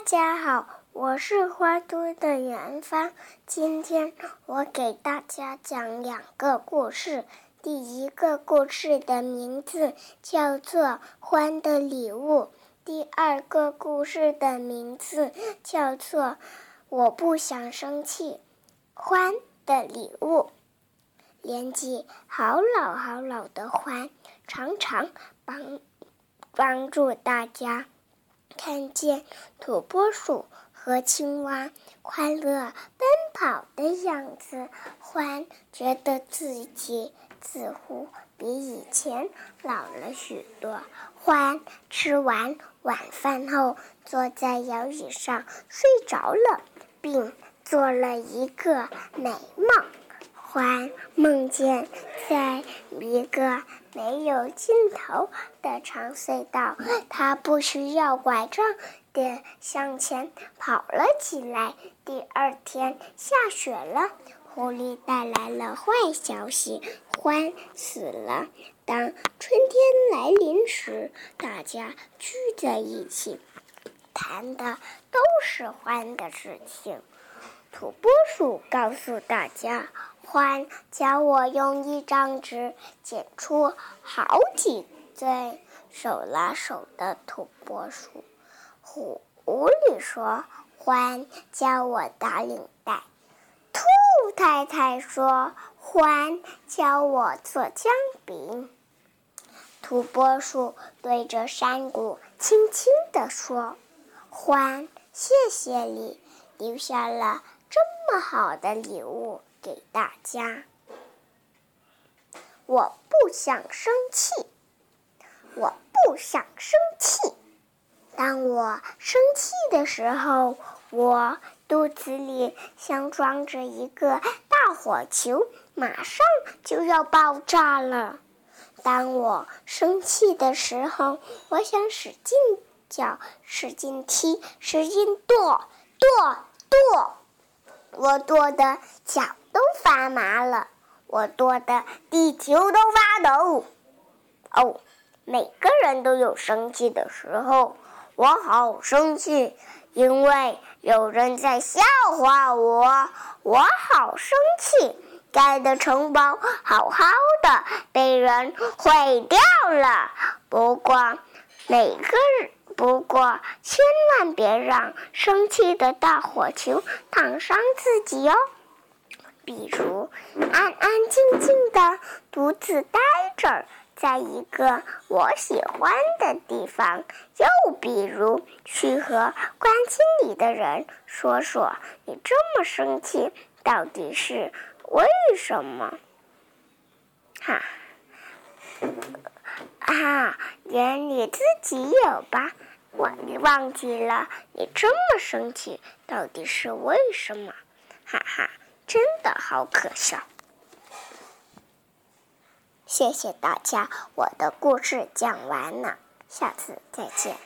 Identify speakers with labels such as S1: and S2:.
S1: 大家好，我是花都的元芳。今天我给大家讲两个故事。第一个故事的名字叫做《欢的礼物》，第二个故事的名字叫做《我不想生气》。欢的礼物，年纪好老好老的欢，常常帮帮助大家。看见土拨鼠和青蛙快乐奔跑的样子，欢觉得自己似乎比以前老了许多。欢吃完晚饭后，坐在摇椅上睡着了，并做了一个美梦。欢梦见在一个没有尽头的长隧道，他不需要拐杖地向前跑了起来。第二天下雪了，狐狸带来了坏消息：欢死了。当春天来临时，大家聚在一起，谈的都是欢的事情。土拨鼠告诉大家。欢教我用一张纸剪出好几对手拉手的土拨鼠。狐狸说：“欢教我打领带。”兔太太说：“欢教我做姜饼。”土拨鼠对着山谷轻轻地说：“欢，谢谢你留下了这么好的礼物。”给大家，我不想生气，我不想生气。当我生气的时候，我肚子里像装着一个大火球，马上就要爆炸了。当我生气的时候，我想使劲叫，使劲踢，使劲跺，跺，跺。我跺的脚都发麻了，我跺的地球都发抖。哦，每个人都有生气的时候，我好生气，因为有人在笑话我。我好生气，盖的城堡好好的被人毁掉了。不过，每个人。不过，千万别让生气的大火球烫伤自己哦。比如，安安静静的独自待着，在一个我喜欢的地方；又比如，去和关心你的人说说，你这么生气到底是为什么？哈，啊，连你自己有吧？我你忘记了，你这么生气，到底是为什么？哈哈，真的好可笑。谢谢大家，我的故事讲完了，下次再见。